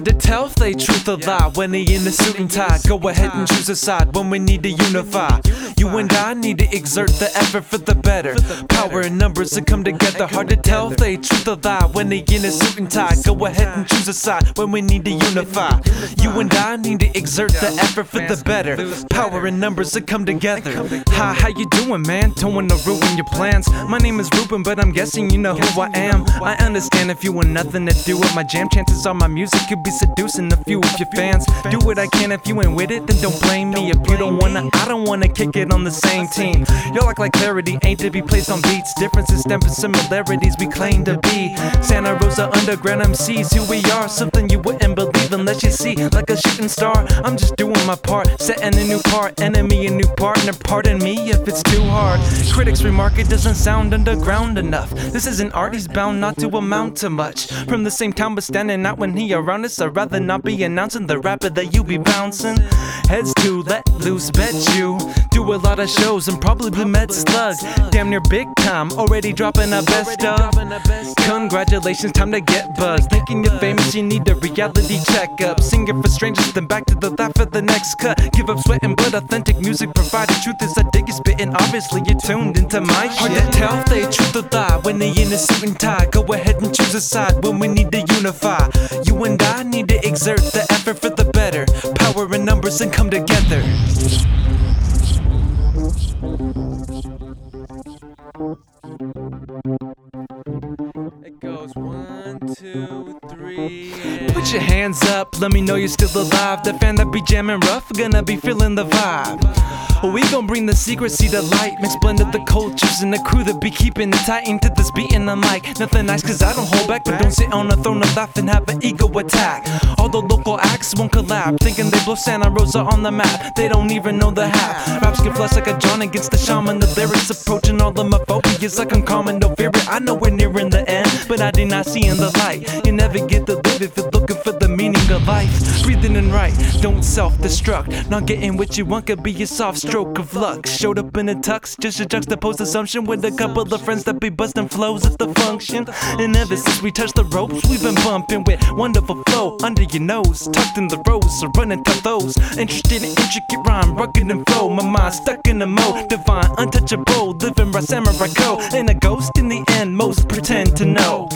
tell if they truth or lie when they in the suit and tie. Go ahead and choose a side when we need to unify. You and I need to exert the effort for the better. Power and numbers to come together. Hard to tell if they truth or lie when they in a suit and tie. Go ahead and choose a side when we need to unify. You and I need to exert the effort for the better. Power and numbers to come together. Hi, how you doing, man? Don't wanna ruin your plans. My name is Ruben, but I'm guessing you know who I am. I understand if you want nothing to do with my jam. Chances are my music could be seducing a few of your fans. Do what I can if you ain't with it, then don't blame me. If you don't wanna, I don't wanna kick it on the same team. Y'all act like clarity ain't to be placed on beats. Differences stem from similarities we claim to be. Santa Rosa Underground MCs, who we are. Something you wouldn't believe unless you see, like a shooting star. I'm just doing my part, setting a new part. Enemy, a new partner. Pardon me if it's too hard. Critics remark it doesn't sound underground enough. This isn't art, he's bound not to amount to much. From the same town, but standing out when he around us. I'd rather not be announcing the rapper that you be bouncing. Heads to let loose, bet you. Do a lot of shows and probably met slugs. Damn near big time, already dropping a best of. Congratulations, time to get buzzed. Thinking you're famous, you need a reality checkup. Singing for strangers, then back to the laugh for the next cut. Give up sweat and blood, authentic music provided. Truth is, I dig you spitting. Obviously, you're tuned into my shit. Hard to tell if they truth or lie when they in a suit and tie. Go ahead and choose a side when we need to unify. You and I need to exert the effort for the better. Power in numbers and come together. It goes one, two, three. Put your hands up, let me know you're still alive. The fan that be jamming rough, gonna be feeling the vibe. We gon' bring the secrecy to light. Mix blended the cultures and the crew that be keeping it tight into this beat and the mic. Nothing nice, cause I don't hold back, but don't sit on a throne of laugh and have an ego attack. All the local acts won't collab, thinking they blow Santa Rosa on the map. They don't even know the half. Raps get flushed like a John against the shaman. The lyrics approaching all of my phobias like I'm calming, no fear. I know we're nearing the end, but I did not see in the light. You never get to live if you're looking for the meaning of life. Breathing in right, don't self destruct. Not getting what you want could be a soft stroke of luck. Showed up in a tux, just a juxtaposed assumption with a couple of friends that be busting flows at the function. And ever since we touched the ropes, we've been bumping with wonderful flow under your nose, tucked in the rows, so running to those. Interested in intricate rhyme, rugged and flow. My mind stuck in the mode, divine, untouchable, living right samurai code. And a ghost in the end, most pretend to know.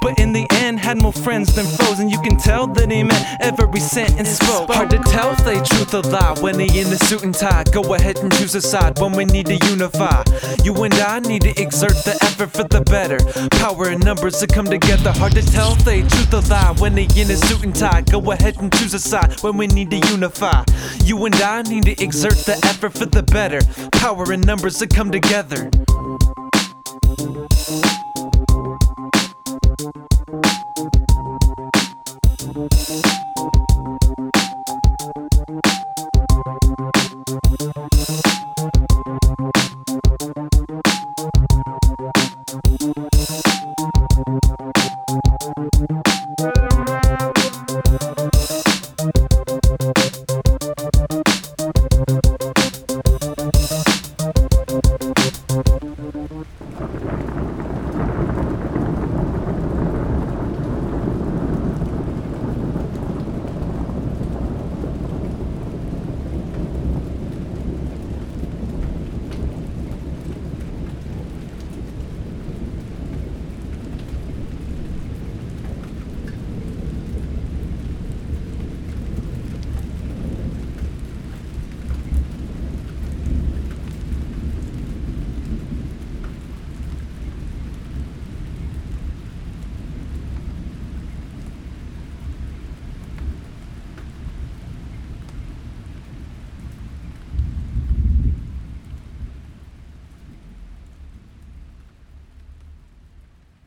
But in the end, had more friends than foes, and you can tell that he meant every sentence spoke. Hard to tell if they truth or lie when they in the suit and tie. Go ahead and choose a side when we need to unify. You and I need to exert the effort for the better. Power and numbers to come together. Hard to tell if they truth or lie when they in a suit and tie. Go ahead and choose a side when we need to unify. You and I need to exert the effort for the better. Power and numbers to come together.